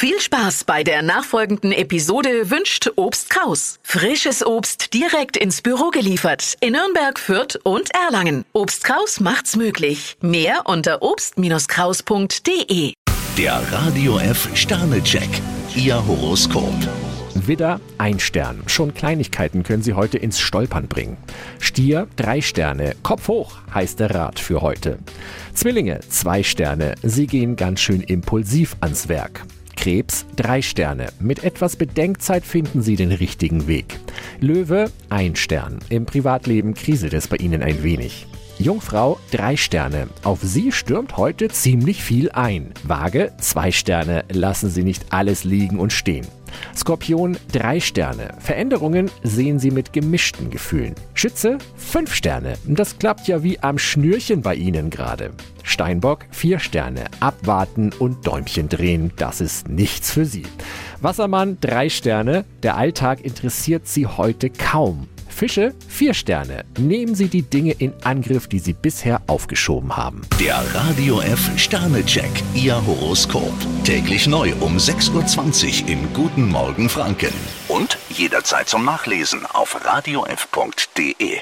Viel Spaß bei der nachfolgenden Episode wünscht Obst Kraus. Frisches Obst direkt ins Büro geliefert in Nürnberg, Fürth und Erlangen. Obst Kraus macht's möglich. Mehr unter obst-kraus.de. Der Radio F Sternecheck. Ihr Horoskop. Widder, ein Stern. Schon Kleinigkeiten können Sie heute ins Stolpern bringen. Stier, drei Sterne. Kopf hoch heißt der Rat für heute. Zwillinge, zwei Sterne. Sie gehen ganz schön impulsiv ans Werk. Krebs, drei Sterne. Mit etwas Bedenkzeit finden Sie den richtigen Weg. Löwe, ein Stern. Im Privatleben kriselt es bei Ihnen ein wenig. Jungfrau, drei Sterne. Auf Sie stürmt heute ziemlich viel ein. Waage, zwei Sterne. Lassen Sie nicht alles liegen und stehen. Skorpion, drei Sterne. Veränderungen sehen Sie mit gemischten Gefühlen. Schütze, fünf Sterne. Das klappt ja wie am Schnürchen bei Ihnen gerade. Steinbock, vier Sterne. Abwarten und Däumchen drehen, das ist nichts für Sie. Wassermann, drei Sterne. Der Alltag interessiert Sie heute kaum. Fische, vier Sterne. Nehmen Sie die Dinge in Angriff, die Sie bisher aufgeschoben haben. Der Radio F Sternecheck. Ihr Horoskop. Täglich neu um 6.20 Uhr im Guten Morgen Franken. Und jederzeit zum Nachlesen auf radiof.de.